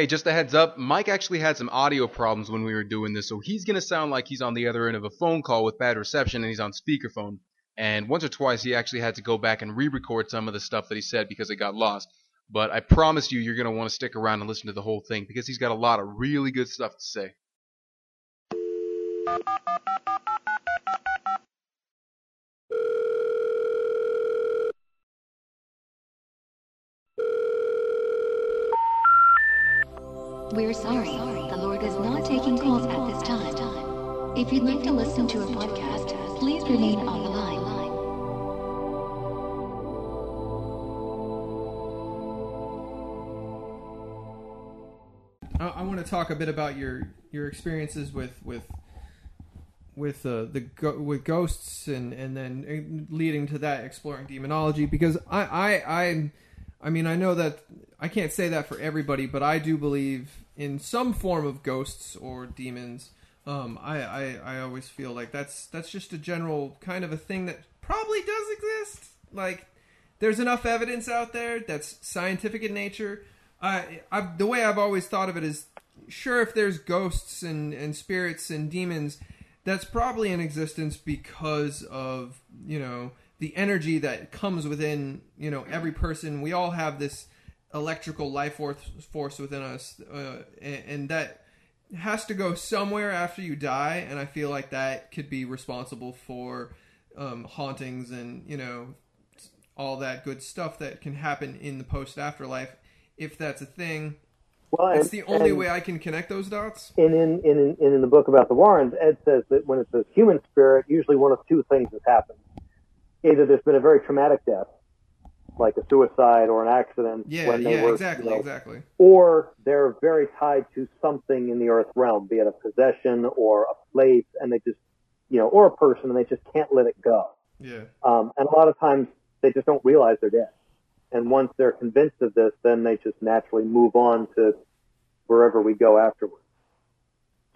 Hey, just a heads up, Mike actually had some audio problems when we were doing this, so he's gonna sound like he's on the other end of a phone call with bad reception and he's on speakerphone. And once or twice he actually had to go back and re-record some of the stuff that he said because it got lost. But I promise you, you're gonna want to stick around and listen to the whole thing because he's got a lot of really good stuff to say. We're sorry. The Lord is not taking calls at this time. If you'd like to listen to a podcast, please remain on the line. I, I want to talk a bit about your your experiences with with with uh, the with ghosts and and then leading to that exploring demonology because I I I I mean I know that I can't say that for everybody but I do believe in some form of ghosts or demons. Um, I, I I always feel like that's that's just a general kind of a thing that probably does exist. Like there's enough evidence out there that's scientific in nature. I, I the way I've always thought of it is sure if there's ghosts and, and spirits and demons, that's probably in existence because of you know the energy that comes within you know every person. We all have this electrical life force force within us, uh, and, and that has to go somewhere after you die. And I feel like that could be responsible for um, hauntings and you know all that good stuff that can happen in the post afterlife if that's a thing. Well, It's and- the only way I can connect those dots. And in, in, in, in the book about the Warrens, Ed says that when it's a human spirit, usually one of two things has happened. Either there's been a very traumatic death, like a suicide or an accident Yeah, when they yeah, were, exactly, you know, exactly. or they're very tied to something in the earth realm, be it a possession or a place, and they just, you know, or a person, and they just can't let it go. Yeah. Um, and a lot of times they just don't realize they're dead. And once they're convinced of this, then they just naturally move on to wherever we go afterwards.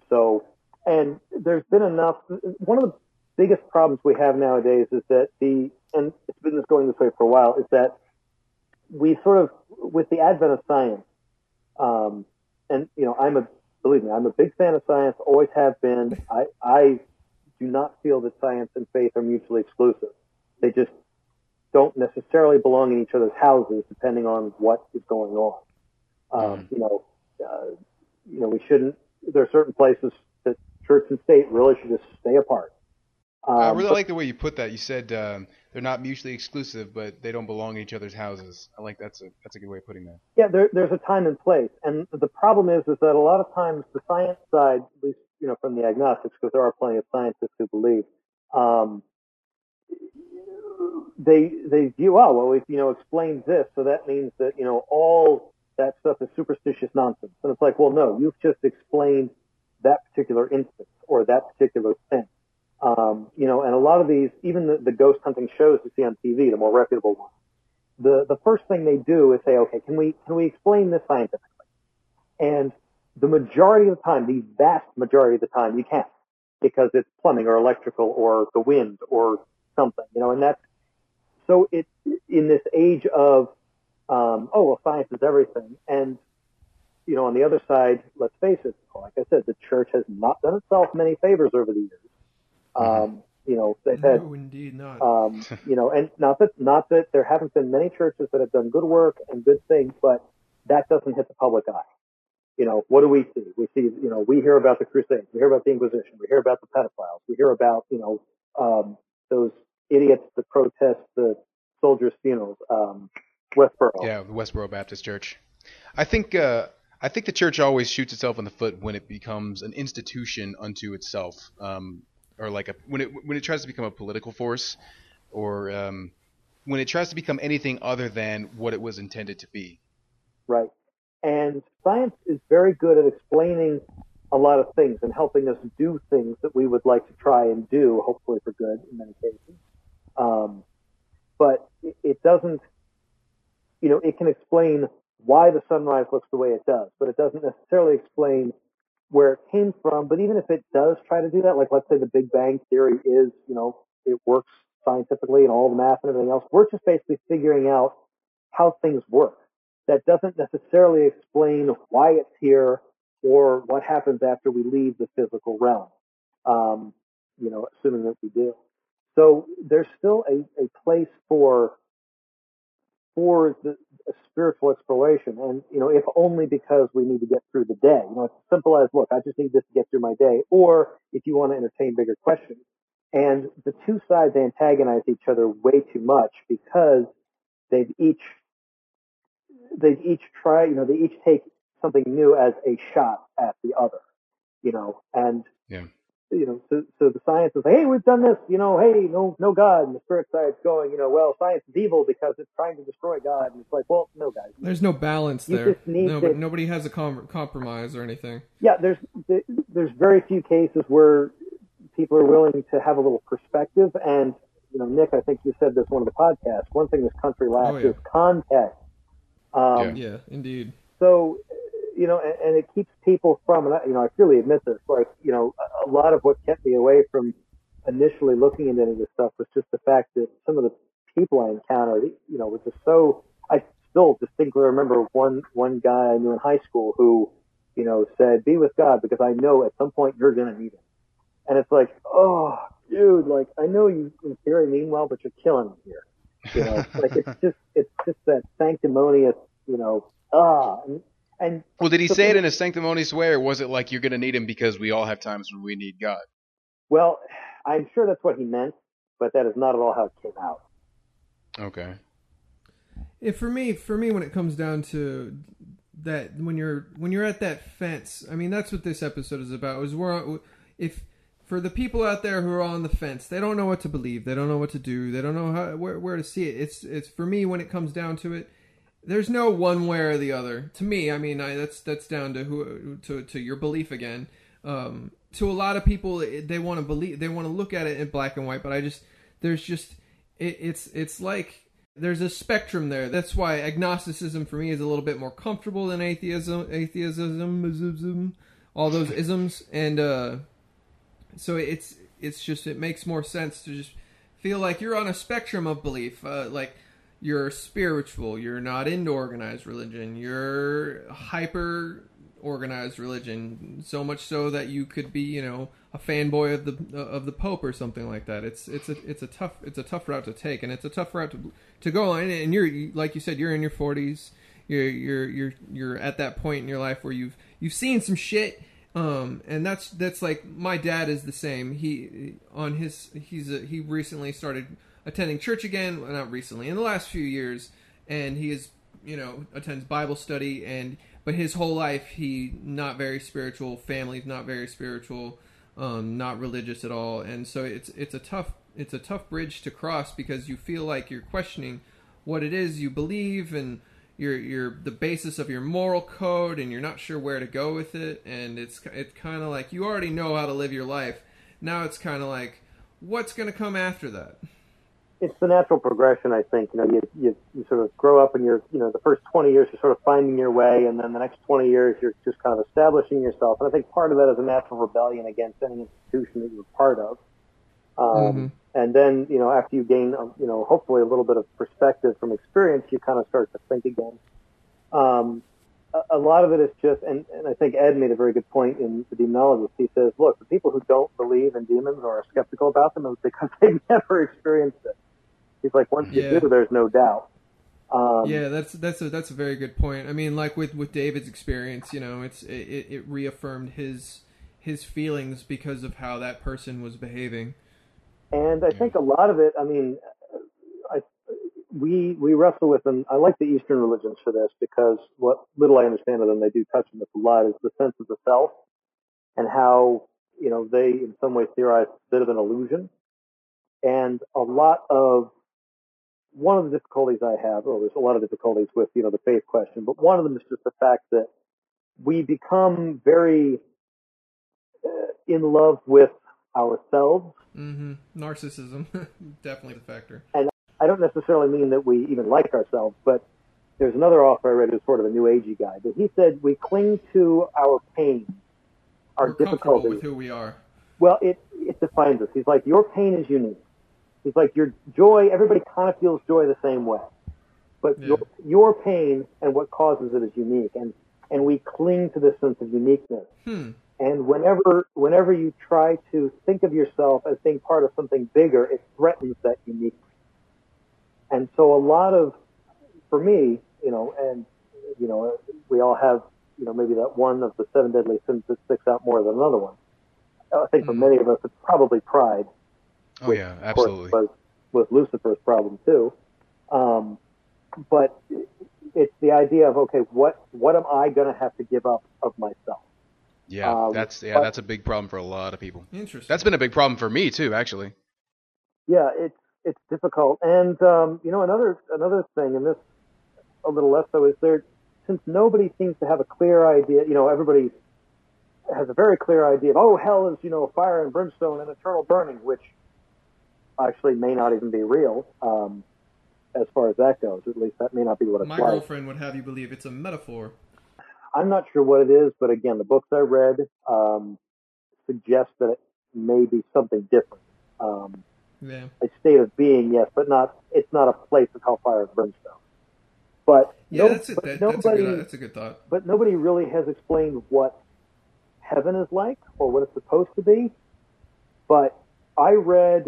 So, and there's been enough. One of the biggest problems we have nowadays is that the, and it's been going this way for a while, is that we sort of, with the advent of science, um, and you know, I'm a, believe me, I'm a big fan of science, always have been. I, I do not feel that science and faith are mutually exclusive. They just don't necessarily belong in each other's houses, depending on what is going on. Um, You know, uh, you know, we shouldn't. There are certain places that church and state really should just stay apart. Um, I really but- like the way you put that. You said um, they're not mutually exclusive, but they don't belong in each other's houses. I like that's a that's a good way of putting that. Yeah, there, there's a time and place, and the problem is, is that a lot of times the science side, at least you know from the agnostics, because there are plenty of scientists who believe, um, they they view, oh well, we've you know explained this, so that means that you know all that stuff is superstitious nonsense, and it's like, well, no, you've just explained that particular instance or that particular thing. Um, you know, and a lot of these, even the, the ghost hunting shows you see on TV, the more reputable ones the the first thing they do is say, okay, can we can we explain this scientifically? And the majority of the time, the vast majority of the time, you can't because it's plumbing or electrical or the wind or something, you know. And that's so it in this age of um, oh well, science is everything, and you know, on the other side, let's face it, like I said, the church has not done itself many favors over the years. Um, you know, they've had No, indeed not. um, you know, and not that not that there haven't been many churches that have done good work and good things, but that doesn't hit the public eye. You know, what do we see? We see, you know, we hear about the Crusades, we hear about the Inquisition, we hear about the pedophiles, we hear about, you know, um, those idiots that protest the soldiers' funerals, um, Westboro. Yeah, the Westboro Baptist Church. I think uh, I think the church always shoots itself in the foot when it becomes an institution unto itself, um, or like a when it when it tries to become a political force, or um, when it tries to become anything other than what it was intended to be. Right. And science is very good at explaining a lot of things and helping us do things that we would like to try and do, hopefully for good in many cases. Um, but it, it doesn't, you know, it can explain why the sunrise looks the way it does, but it doesn't necessarily explain where it came from. But even if it does try to do that, like let's say the Big Bang Theory is, you know, it works scientifically and all the math and everything else, we're just basically figuring out how things work. that doesn't necessarily explain why it's here or what happens after we leave the physical realm. Um, you know, assuming that we do. So there's still a, a place for for the spiritual exploration, and you know, if only because we need to get through the day. You know, it's as simple as, look, I just need this to get through my day, or if you want to entertain bigger questions. And the two sides antagonize each other way too much because they've each they've each try, you know, they each take something new as a shot at the other, you know, and Yeah. You know, so, so the science is like, hey, we've done this, you know, hey, no, no God, and the spirit side's going, you know, well, science is evil because it's trying to destroy God, and it's like, well, no, guys, There's no balance You there. no, to- but nobody has a com- compromise or anything. yeah, there's there's very few cases where people are willing to have a little perspective. And you know, Nick, I think you said this one of the podcasts. One thing this country lacks Oh, yeah. is context. Um, Yeah, indeed. So, you know, and, and it keeps people from, and I, you know, I freely admit this. Like, you know, a, a lot of what kept me away from initially looking into any of this stuff was just the fact that some of the people I encountered, you know, was just so. I still distinctly remember one one guy I knew in high school who, you know, said, "Be with God because I know at some point you're going to need Him." And it's like, oh, dude, like I know you in theory mean well, but you're killing me here. You know, like it's just it's just that sanctimonious, you know, ah, and, and Well, did he say it in a sanctimonious way, or was it like you're gonna need him because we all have times when we need God? well, I'm sure that's what he meant, but that is not at all how it came out. Okay. Yeah, for me, for me, when it comes down to that, when you're when you're at that fence, I mean, that's what this episode is about. Is we're if for the people out there who are on the fence, they don't know what to believe, they don't know what to do, they don't know how where where to see it. It's it's for me when it comes down to it. There's no one way or the other. To me, I mean, I, that's that's down to who to to your belief again. Um, to a lot of people, they want to believe, they want to look at it in black and white. But I just there's just it, it's it's like there's a spectrum there. That's why agnosticism for me is a little bit more comfortable than atheism, atheism, all those isms, and uh, so it's it's just it makes more sense to just feel like you're on a spectrum of belief, uh, like you're spiritual, you're not into organized religion, you're hyper organized religion, so much so that you could be, you know, a fanboy of the of the Pope or something like that. It's it's a it's a tough it's a tough route to take, and it's a tough route to to go on. And you're like you said, you're in your forties. You're you're you're you're at that point in your life where you've you've seen some shit. Um, and that's that's like my dad is the same. He on his he's a, he recently started attending church again. Well, not recently, in the last few years, and he is you know attends Bible study and but his whole life he not very spiritual. Family's not very spiritual. Um, not religious at all, and so it's it's a tough it's a tough bridge to cross because you feel like you're questioning what it is you believe and your your the basis of your moral code and you're not sure where to go with it and it's it's kind of like you already know how to live your life now it's kind of like what's going to come after that It's the natural progression, I think. You know, you, you you sort of grow up and you're, you know, the first 20 years you're sort of finding your way, and then the next 20 years you're just kind of establishing yourself. And I think part of that is a natural rebellion against any institution that you're part of. Um, And then, you know, after you gain, um, you know, hopefully a little bit of perspective from experience, you kind of start to think again. Um, a, a lot of it is just, and, and I think Ed made a very good point in the demonologist. He says, look, the people who don't believe in demons or are skeptical about them is because they've never experienced it. He's like, once you Yeah. do, there's no doubt. Um, yeah that's that's a that's a very good point. I mean like with with david's experience you know it's it, it- reaffirmed his his feelings because of how that person was behaving. And I think a lot of it, I mean, I, we we wrestle with, and I like the Eastern religions for this because what little I understand of them, they do touch on this a lot, is the sense of the self and how you know they in some ways theorize a bit of an illusion, and a lot of one of the difficulties I have, well, there's a lot of difficulties with you know the faith question, but one of them is just the fact that we become very uh, in love with ourselves Mm-hmm. narcissism definitely the factor And I don't necessarily mean that we even like ourselves, but there's another author I read who's sort of a new agey guy, but he said we cling to our pain, our we're difficulties. with who we are Well, it it defines us. He's like your pain is unique. He's like your joy. Everybody kind of feels joy the same way, but Yeah. your, your pain and what causes it is unique, and and we cling to this sense of uniqueness. Hmm. And whenever whenever you try to think of yourself as being part of something bigger, it threatens that uniqueness. And so a lot of, for me, you know, and you know, we all have, you know, maybe that one of the seven deadly sins that sticks out more than another one. I think for Mhm. many of us, it's probably pride. Oh which, yeah, of course, absolutely. was was Lucifer's problem too. Um, but it's the idea of okay, what what am I going to have to give up of myself? Yeah, um, that's yeah, but- that's a big problem for a lot of people. Interesting. That's been a big problem for me too, actually. Yeah, it's it's difficult, and um, you know another another thing, and this a little less so is there since nobody seems to have a clear idea. You know, everybody has a very clear idea of oh hell is you know fire and brimstone and eternal burning, which actually may not even be real. Um, as far as that goes, at least that may not be what it's My like. girlfriend would have you believe it's a metaphor. I'm not sure what it is, but again, the books I read um, suggest that it may be something different. Um, Yeah. a state of being, yes, but not. It's not a place of hellfire and brimstone. But Yeah, no- that's it. but That, nobody, that's a good. That's a good thought. but nobody really has explained what heaven is like or what it's supposed to be. But I read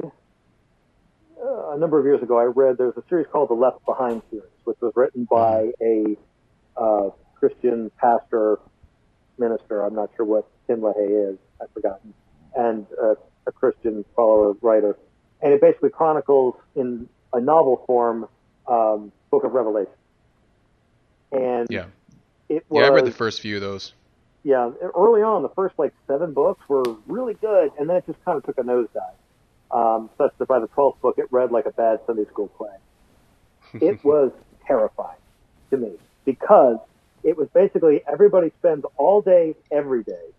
uh, a number of years ago. I read there's a series called the Left Behind series, which was written by a uh, Christian pastor minister. I'm not sure what Tim LaHaye is. I've forgotten, and uh, a Christian follower writer, and it basically chronicles in a novel form um, Book of Revelation. And Yeah, it was yeah. I read the first few of those. yeah, early on, the first like seven books were really good, and then it just kind of took a nosedive. Um, such that by the twelfth book, it read like a bad Sunday school play. It was terrifying to me because it was basically everybody spends all day, every day,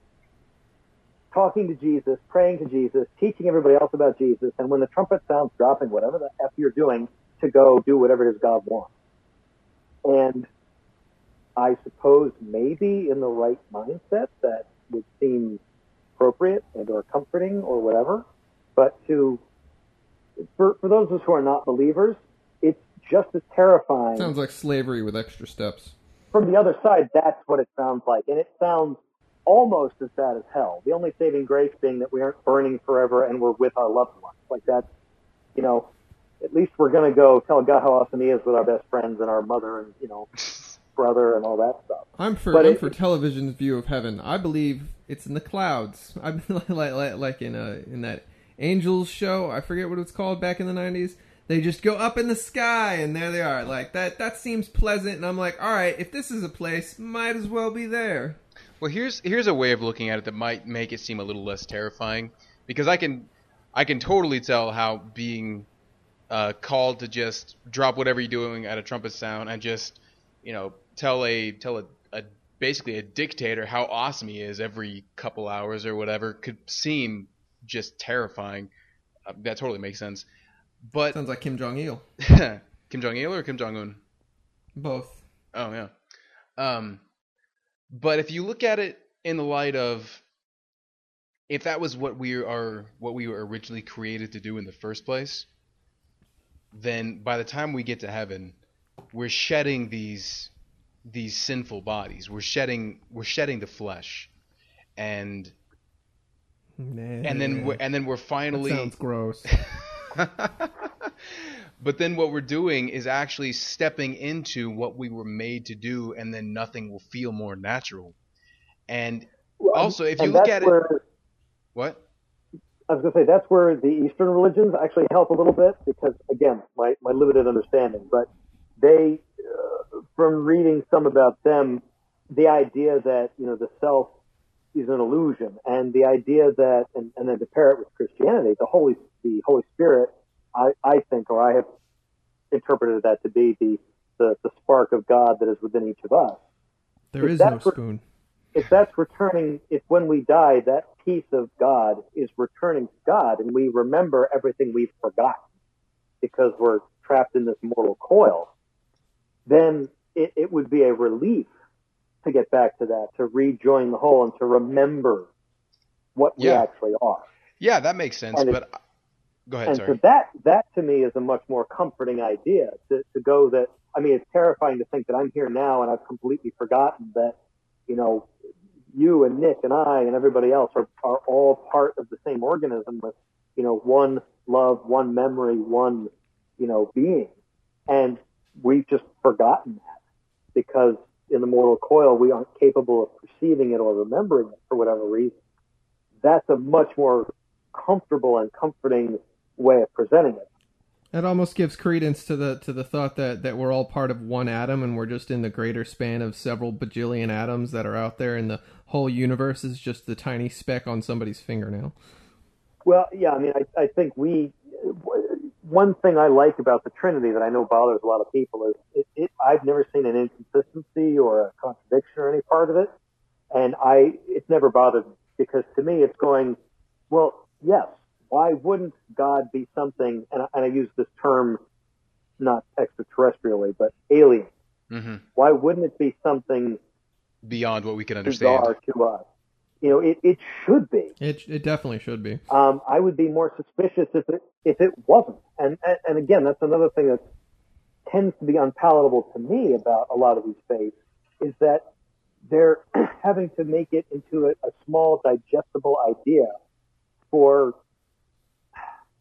talking to Jesus, praying to Jesus, teaching everybody else about Jesus, and when the trumpet sounds, dropping whatever the f you're doing to go do whatever it is God wants. And I suppose maybe in the right mindset that would seem appropriate and or comforting or whatever. But to for for those of us who are not believers, it's just as terrifying. Sounds like slavery with extra steps. From the other side, that's what it sounds like, and it sounds almost as bad as hell. The only saving grace being that we aren't burning forever and we're with our loved ones. Like that's, you know, at least we're going to go tell God how awesome He is with our best friends and our mother and you know brother and all that stuff. I'm for But I'm it- for television's view of heaven. I believe it's in the clouds. I'm like like, like in a in that Angels show. I forget what it's called back in the '90s. They just go up in the sky and there they are. Like that. That seems pleasant. And I'm like, all right, if this is a place, might as well be there. Well, here's here's a way of looking at it that might make it seem a little less terrifying, because I can I can totally tell how being uh, called to just drop whatever you're doing at a trumpet sound and just you know tell a tell a, a basically a dictator how awesome he is every couple hours or whatever could seem just terrifying. Uh, that totally makes sense. But Sounds like Kim Jong Il. Kim Jong Il or Kim Jong Un? Both. Oh yeah. Um, but if you look at it in the light of if that was what we are what we were originally created to do in the first place, then by the time we get to heaven, we're shedding these these sinful bodies. We're shedding we're shedding the flesh. And and then we're, and then we're finally sounds gross. but then what we're doing is actually stepping into what we were made to do, and then nothing will feel more natural. And also, if you look that's at it, what? I was going to say that's where the Eastern religions actually help a little bit because, again, my, my limited understanding, but they, uh, from reading some about them, the idea that you know the self is an illusion, and the idea that, and, and then to pair it with Christianity, the Holy the Holy Spirit, I, I think, or I have interpreted that to be the, the the spark of God that is within each of us. There If is no spoon. if that's returning, if when we die, that piece of God is returning to God and we remember everything we've forgotten because we're trapped in this mortal coil, then it, it would be a relief to get back to that, to rejoin the whole and to remember what we actually are. Yeah, that makes sense. And it- But go ahead, And sorry. so that, that to me is a much more comforting idea to, to go that, I mean, it's terrifying to think that I'm here now and I've completely forgotten that, you know, you and Nick and I and everybody else are, are all part of the same organism with, you know, one love, one memory, one, you know, being. And we've just forgotten that because in the mortal coil, we aren't capable of perceiving it or remembering it for whatever reason. That's a much more comfortable and comforting way of presenting it. It almost gives credence to the to the thought that, that we're all part of one atom and we're just in the greater span of several bajillion atoms that are out there and the whole universe is just the tiny speck on somebody's fingernail. Well, yeah, I mean, I, I think we one thing I like about the Trinity that I know bothers a lot of people is it, it, I've never seen an inconsistency or a contradiction or any part of it, and I it's never bothered me because to me it's going, well, yes, why wouldn't God be something? And I, and I use this term not extraterrestrially, but alien. Mm-hmm. Why wouldn't it be something beyond what we can understand bizarre to us? You know, it, it should be. It it definitely should be. Um, I would be more suspicious if it if it wasn't. And, and and again, that's another thing that tends to be unpalatable to me about a lot of these faiths is that they're having to make it into a, a small, digestible idea for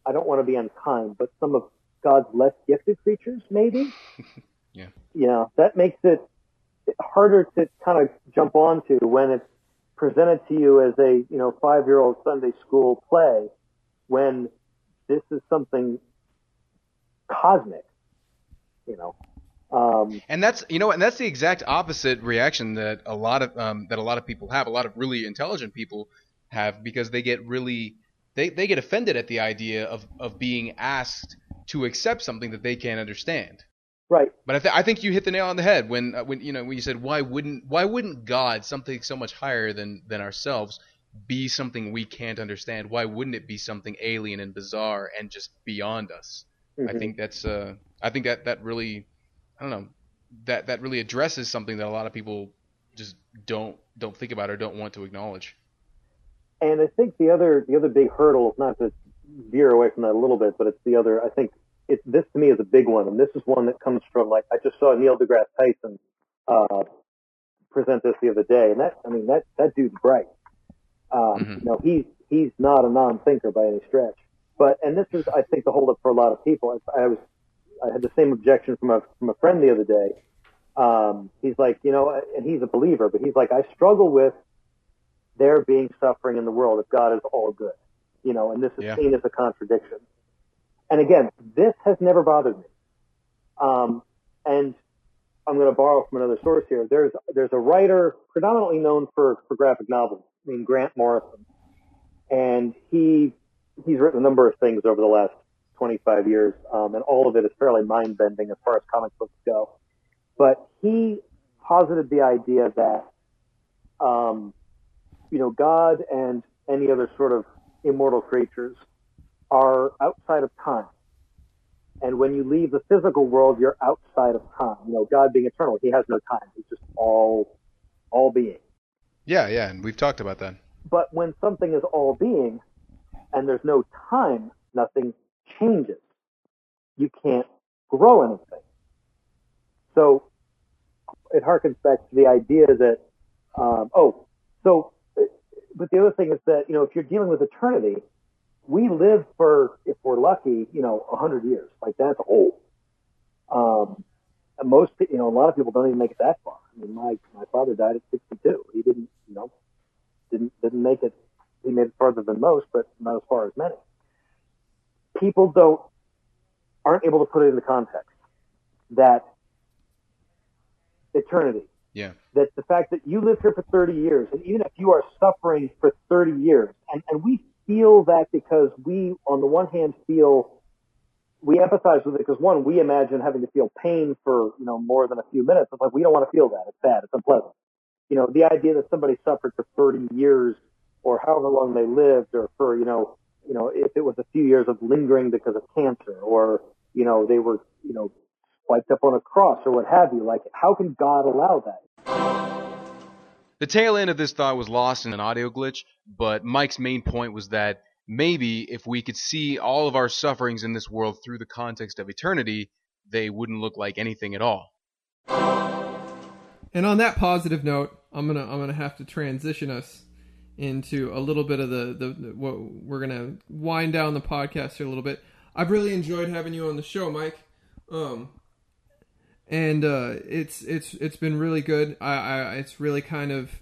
I don't want to be unkind, but some of God's less gifted creatures, maybe. yeah. Yeah, that makes it harder to kind of jump onto when it's presented to you as a you know five year old Sunday school play when this is something cosmic, you know. Um, and that's you know, and that's the exact opposite reaction that a lot of um, that a lot of people have. A lot of really intelligent people have because they get really they, they get offended at the idea of, of being asked to accept something that they can't understand. Right. But I, th- I think you hit the nail on the head when uh, when you know when you said why wouldn't why wouldn't God something so much higher than than ourselves be something we can't understand? Why wouldn't it be something alien and bizarre and just beyond us? Mm-hmm. I think that's uh I think that that really I don't know that that really addresses something that a lot of people just don't don't think about or don't want to acknowledge. And I think the other the other big hurdle, not to veer away from that a little bit, but it's the other. I think it, this to me is a big one, and this is one that comes from like I just saw Neil deGrasse Tyson uh, present this the other day, and that I mean that that dude's bright. Um, mm-hmm. You know, he's he's not a non-thinker by any stretch. But and this is I think the holdup for a lot of people. I, I was I had the same objection from a from a friend the other day. Um, he's like, you know, and he's a believer, but he's like, I struggle with there being suffering in the world if God is all good. You know, and this is yeah. seen as a contradiction. And again, this has never bothered me. Um, and I'm going to borrow from another source here. There's there's a writer predominantly known for, for graphic novels named Grant Morrison, and he he's written a number of things over the last 25 years, um, and all of it is fairly mind bending as far as comic books go. But he posited the idea that um, you know, God and any other sort of immortal creatures are outside of time. And when you leave the physical world, you're outside of time. You know, God being eternal, he has no time. He's just all, all being. Yeah, yeah, and we've talked about that. But when something is all being and there's no time, nothing changes. You can't grow anything. So it harkens back to the idea that, um, oh, so but the other thing is that, you know, if you're dealing with eternity, we live for, if we're lucky, you know, a hundred years. Like that's old. Um, and most, you know, a lot of people don't even make it that far. I mean, my, my father died at 62. He didn't, you know, didn't, didn't make it, he made it farther than most, but not as far as many. People don't, aren't able to put it into context that eternity, yeah. That the fact that you live here for 30 years, and even if you are suffering for 30 years, and, and we feel that because we, on the one hand, feel we empathize with it because one, we imagine having to feel pain for you know more than a few minutes. It's like we don't want to feel that. It's bad. It's unpleasant. You know, the idea that somebody suffered for 30 years or however long they lived, or for you know, you know, if it was a few years of lingering because of cancer, or you know, they were you know wiped up on a cross or what have you. Like, how can God allow that? The tail end of this thought was lost in an audio glitch, but Mike's main point was that maybe if we could see all of our sufferings in this world through the context of eternity, they wouldn't look like anything at all. And on that positive note, I'm gonna I'm gonna have to transition us into a little bit of the the, the what we're gonna wind down the podcast here a little bit. I've really enjoyed having you on the show, Mike. Um, and uh, it's it's it's been really good. I, I it's really kind of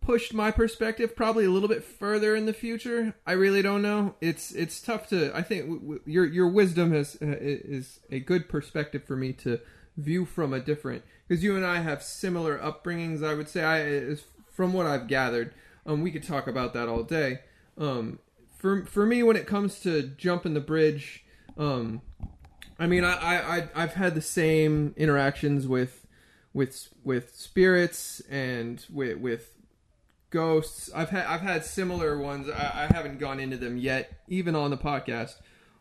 pushed my perspective probably a little bit further in the future. I really don't know. It's it's tough to. I think w- w- your your wisdom has uh, is a good perspective for me to view from a different because you and I have similar upbringings. I would say I is from what I've gathered. Um, we could talk about that all day. Um, for for me, when it comes to jumping the bridge, um, I mean, I, I I've had the same interactions with with with spirits and with with ghosts. I've had I've had similar ones. I, I haven't gone into them yet, even on the podcast,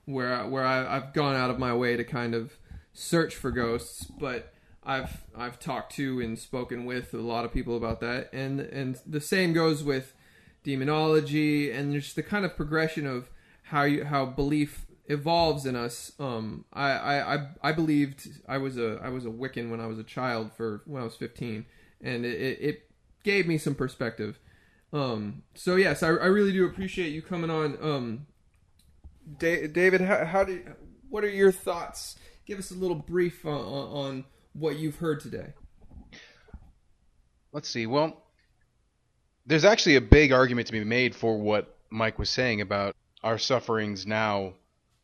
where where I, I've gone out of my way to kind of search for ghosts, but I've I've talked to and spoken with a lot of people about that, and and the same goes with demonology and just the kind of progression of how you how belief evolves in us. Um, I, I, I, I believed I was a I was a Wiccan when I was a child for when I was fifteen, and it, it gave me some perspective. Um, so yes, I, I really do appreciate you coming on. Um, Da- David, how, how do what are your thoughts? Give us a little brief on, on what you've heard today. Let's see. Well, there's actually a big argument to be made for what Mike was saying about our sufferings now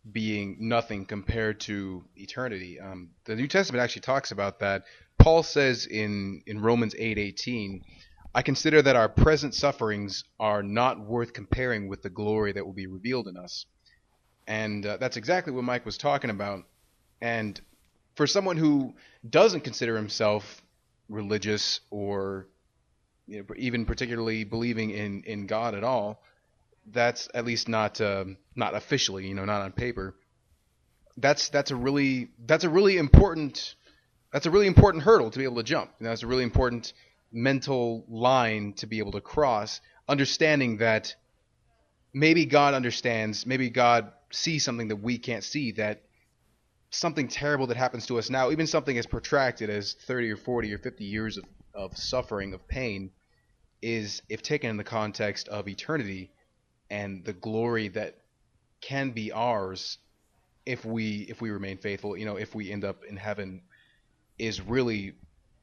being nothing compared to eternity. Um, the New Testament actually talks about that. Paul says in, in Romans 8:18, I consider that our present sufferings are not worth comparing with the glory that will be revealed in us. And uh, that's exactly what Mike was talking about. And for someone who doesn't consider himself religious or you know, even particularly believing in, in God at all, that's at least not um, not officially, you know, not on paper. That's that's a really that's a really important that's a really important hurdle to be able to jump. That's a really important mental line to be able to cross, understanding that maybe God understands, maybe God sees something that we can't see, that something terrible that happens to us now, even something as protracted as 30 or 40 or 50 years of, of suffering, of pain, is, if taken in the context of eternity and the glory that can be ours if we if we remain faithful, you know, if we end up in heaven, is really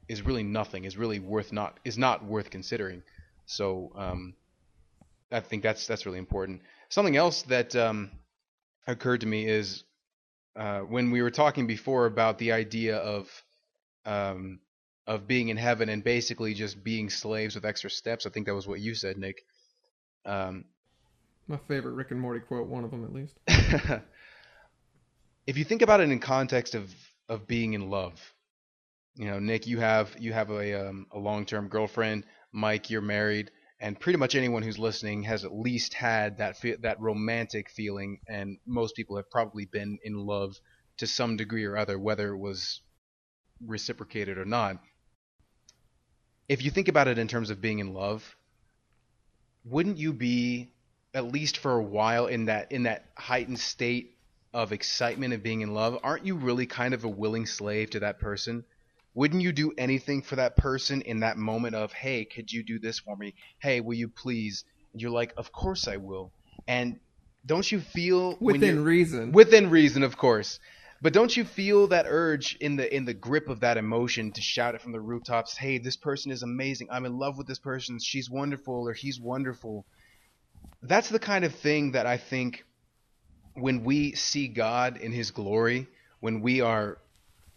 is really nothing, is really worth not is not worth considering. So um, I think that's that's really important. Something else that um, occurred to me is uh, when we were talking before about the idea of um, of being in heaven and basically just being slaves with extra steps. I think that was what you said, Nick. Um, My favorite Rick and Morty quote, one of them at least. if you think about it in context of of being in love, you know, Nick, you have you have a um, a long term girlfriend. Mike, you're married, and pretty much anyone who's listening has at least had that fe- that romantic feeling, and most people have probably been in love to some degree or other, whether it was reciprocated or not. If you think about it in terms of being in love, wouldn't you be at least for a while in that in that heightened state of excitement of being in love? Aren't you really kind of a willing slave to that person? Wouldn't you do anything for that person in that moment of, hey, could you do this for me? Hey, will you please? And you're like, of course I will. And don't you feel Within reason. within reason, of course. But don't you feel that urge in the in the grip of that emotion to shout it from the rooftops? Hey, this person is amazing. I'm in love with this person. She's wonderful, or he's wonderful. That's the kind of thing that I think when we see God in His glory, when we are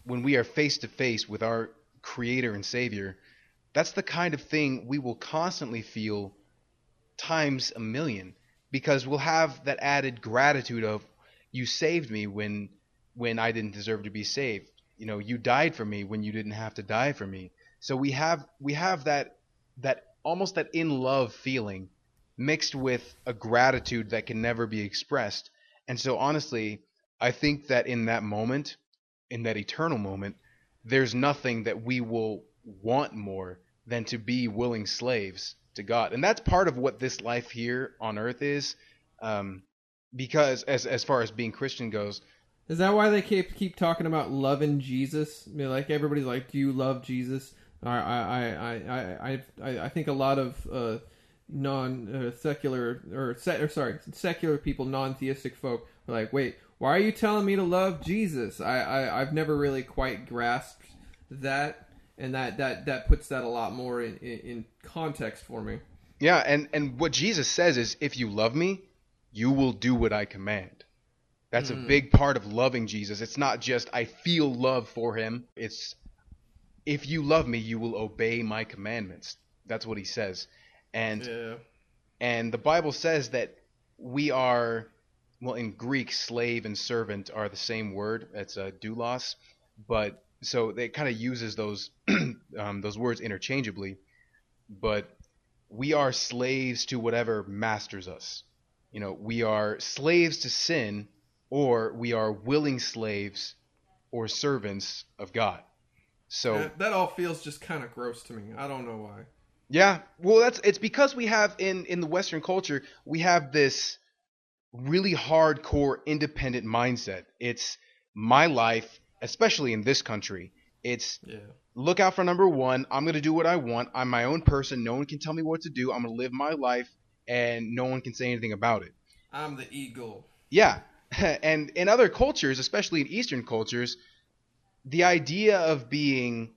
when we are face to face with our Creator and Savior, that's the kind of thing we will constantly feel times a million because we'll have that added gratitude of you saved me when when I didn't deserve to be saved. You know, you died for me when you didn't have to die for me. So we have we have that that almost that in love feeling mixed with a gratitude that can never be expressed. And so honestly, I think that in that moment, in that eternal moment, there's nothing that we will want more than to be willing slaves to God. And that's part of what this life here on earth is. Um, because as as far as being Christian goes, Is that why they keep keep talking about loving Jesus? I mean, like everybody's like, "Do you love Jesus?" I I I I I I think a lot of uh, non uh, secular or, se- or sorry secular people, non theistic folk are like, "Wait, why are you telling me to love Jesus?" I, I I've never really quite grasped that, and that that that puts that a lot more in, in, in context for me. Yeah, and and what Jesus says is, if you love me, you will do what I command. That's a big part of loving Jesus. It's not just I feel love for him. It's if you love me, you will obey my commandments. That's what he says. And Yeah. and the Bible says that we are well in Greek slave and servant are the same word. It's a doulos, but so it kind of uses those um, those words interchangeably. But we are slaves to whatever masters us. You know, we are slaves to sin, or we are willing slaves or servants of God. So That, that all feels just kind of gross to me. I don't know why. Yeah, well, that's it's because we have in in the Western culture we have this really hardcore independent mindset. It's my life, especially in this country. It's Yeah. look out for number one. I'm gonna do what I want. I'm my own person. No one can tell me what to do. I'm gonna live my life, and no one can say anything about it. I'm the eagle. Yeah. And in other cultures, especially in Eastern cultures, the idea of being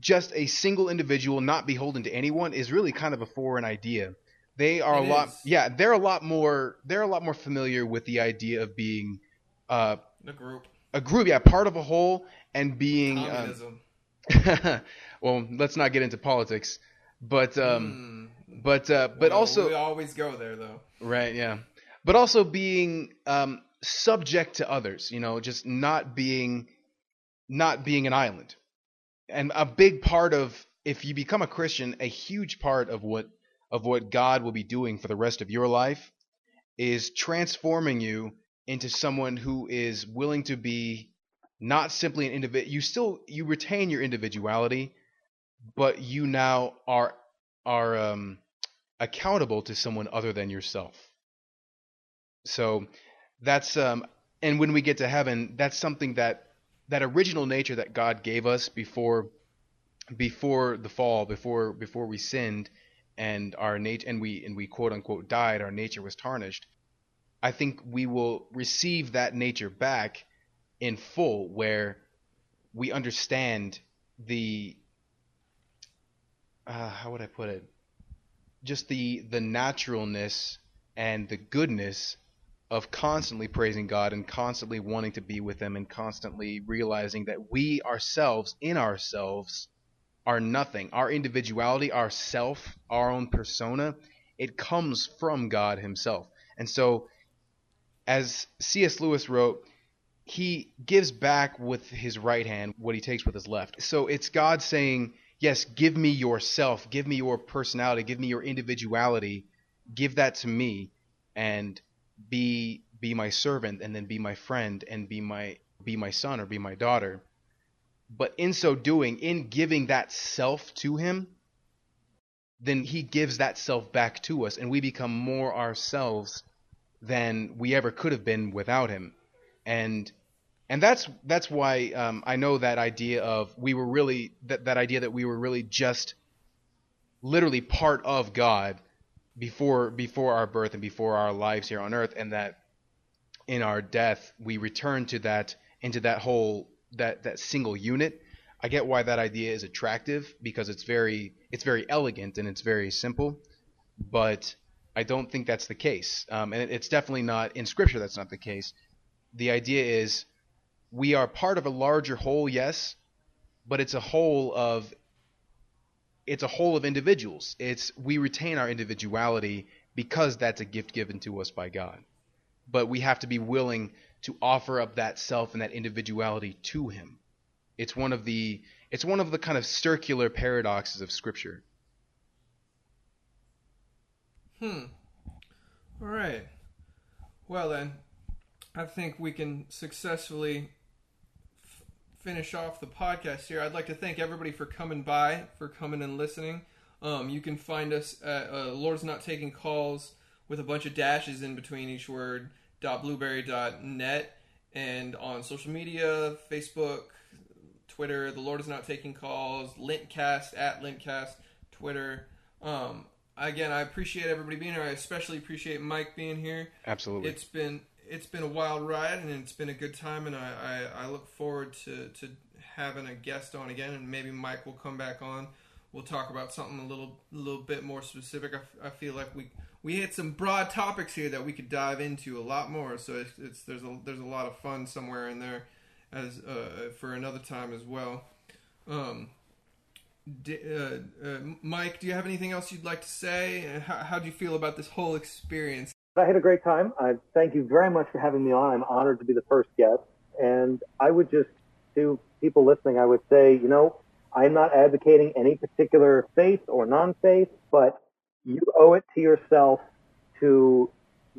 just a single individual, not beholden to anyone, is really kind of a foreign idea. They are It a lot, is. yeah, they're a lot more, they're a lot more familiar with the idea of being uh, The group. a group, yeah, part of a whole, and being. um, Communism. well, let's not get into politics, but um, Hmm. but uh, but Well, also we always go there though. Right, yeah. But also being um, subject to others, you know, just not being not being an island. And a big part of if you become a Christian, a huge part of what of what God will be doing for the rest of your life is transforming you into someone who is willing to be not simply an individual you still you retain your individuality but you now are are um accountable to someone other than yourself. So that's um and when we get to heaven, that's something that that original nature that God gave us before before the fall, before before we sinned and our nature and we and we quote unquote died, our nature was tarnished. I think we will receive that nature back in full where we understand the uh, how would I put it? Just the the naturalness and the goodness of constantly praising God and constantly wanting to be with Him and constantly realizing that we ourselves, in ourselves, are nothing. Our individuality, our self, our own persona, it comes from God Himself. And so, as C.S. Lewis wrote, he gives back with his right hand what he takes with his left. So it's God saying, Yes, give me yourself, give me your personality, give me your individuality, give that to me, and be be my servant, and then be my friend, and be my be my son or be my daughter. But in so doing, in giving that self to him, then he gives that self back to us, and we become more ourselves than we ever could have been without him and and that's that's why um, I know that idea of we were really that that idea that we were really just literally part of God before before our birth and before our lives here on earth, and that in our death we return to that into that whole that that single unit. I get why that idea is attractive because it's very it's very elegant and it's very simple, but I don't think that's the case, um, and it, it's definitely not in Scripture. That's not the case the idea is we are part of a larger whole, yes, but it's a whole of it's a whole of individuals. It's we retain our individuality because that's a gift given to us by God. But we have to be willing to offer up that self and that individuality to him. It's one of the it's one of the kind of circular paradoxes of scripture. Hmm. All right. Well then, I think we can successfully finish off the podcast here. I'd like to thank everybody for coming by, for coming and listening. Um, you can find us at uh, Lord's Not Taking Calls with a bunch of dashes in between each word. dot blubrry dot net, and on social media, Facebook, Twitter. The Lord is not taking calls. Lintcast at Lintcast, Twitter. Um, again, I appreciate everybody being here. I especially appreciate Mike being here. Absolutely. It's been it's been a wild ride and it's been a good time, and I, I, I look forward to, to having a guest on again, and maybe Mike will come back on. We'll talk about something a little little bit more specific. I, I feel like we we hit some broad topics here that we could dive into a lot more. So it's, it's there's a there's a lot of fun somewhere in there as uh, for another time as well. Um, D- uh, uh, Mike, do you have anything else you'd like to say? How, how do you feel about this whole experience? I had a great time. I thank you very much for having me on. I'm honored to be the first guest. And I would just, to people listening, I would say, you know, I'm not advocating any particular faith or non-faith, but you owe it to yourself to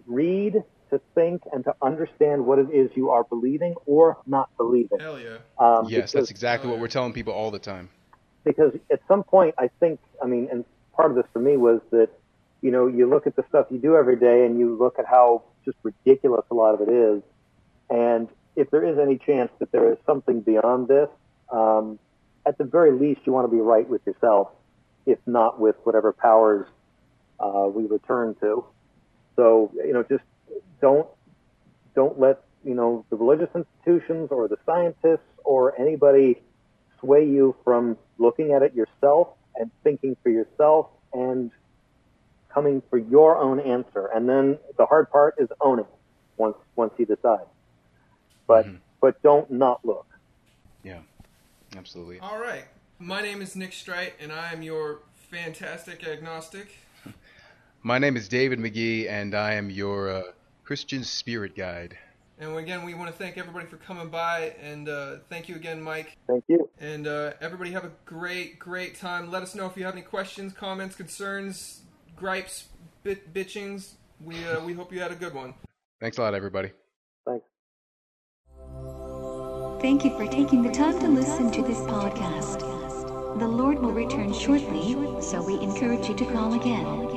read, to think, and to understand what it is you are believing or not believing. Hell yeah. Um, yes, because- that's exactly what we're telling people all the time. because at some point, I think, I mean, and part of this for me was that, you know, you look at the stuff you do every day and you look at how just ridiculous a lot of it is. And if there is any chance that there is something beyond this, um, at the very least, you want to be right with yourself, if not with whatever powers uh, we return to. So, you know, just don't don't let you know the religious institutions or the scientists or anybody sway you from looking at it yourself and thinking for yourself and coming for your own answer. And then the hard part is owning it once once you decide. But Mhm. but don't not look. Yeah, absolutely. All right. My name is Nick Strite, and I am your fantastic agnostic. My name is David McGee, and I am your uh, Christian spirit guide. And again, we want to thank everybody for coming by, and uh, thank you again, Mike. Thank you. And uh, everybody have a great, great time. Let us know if you have any questions, comments, concerns, gripes, bit- bitchings. We uh, we hope you had a good one. Thanks a lot, everybody. Thanks. Thank you for taking the time to listen to this podcast. The Lord will return shortly, so we encourage you to call again.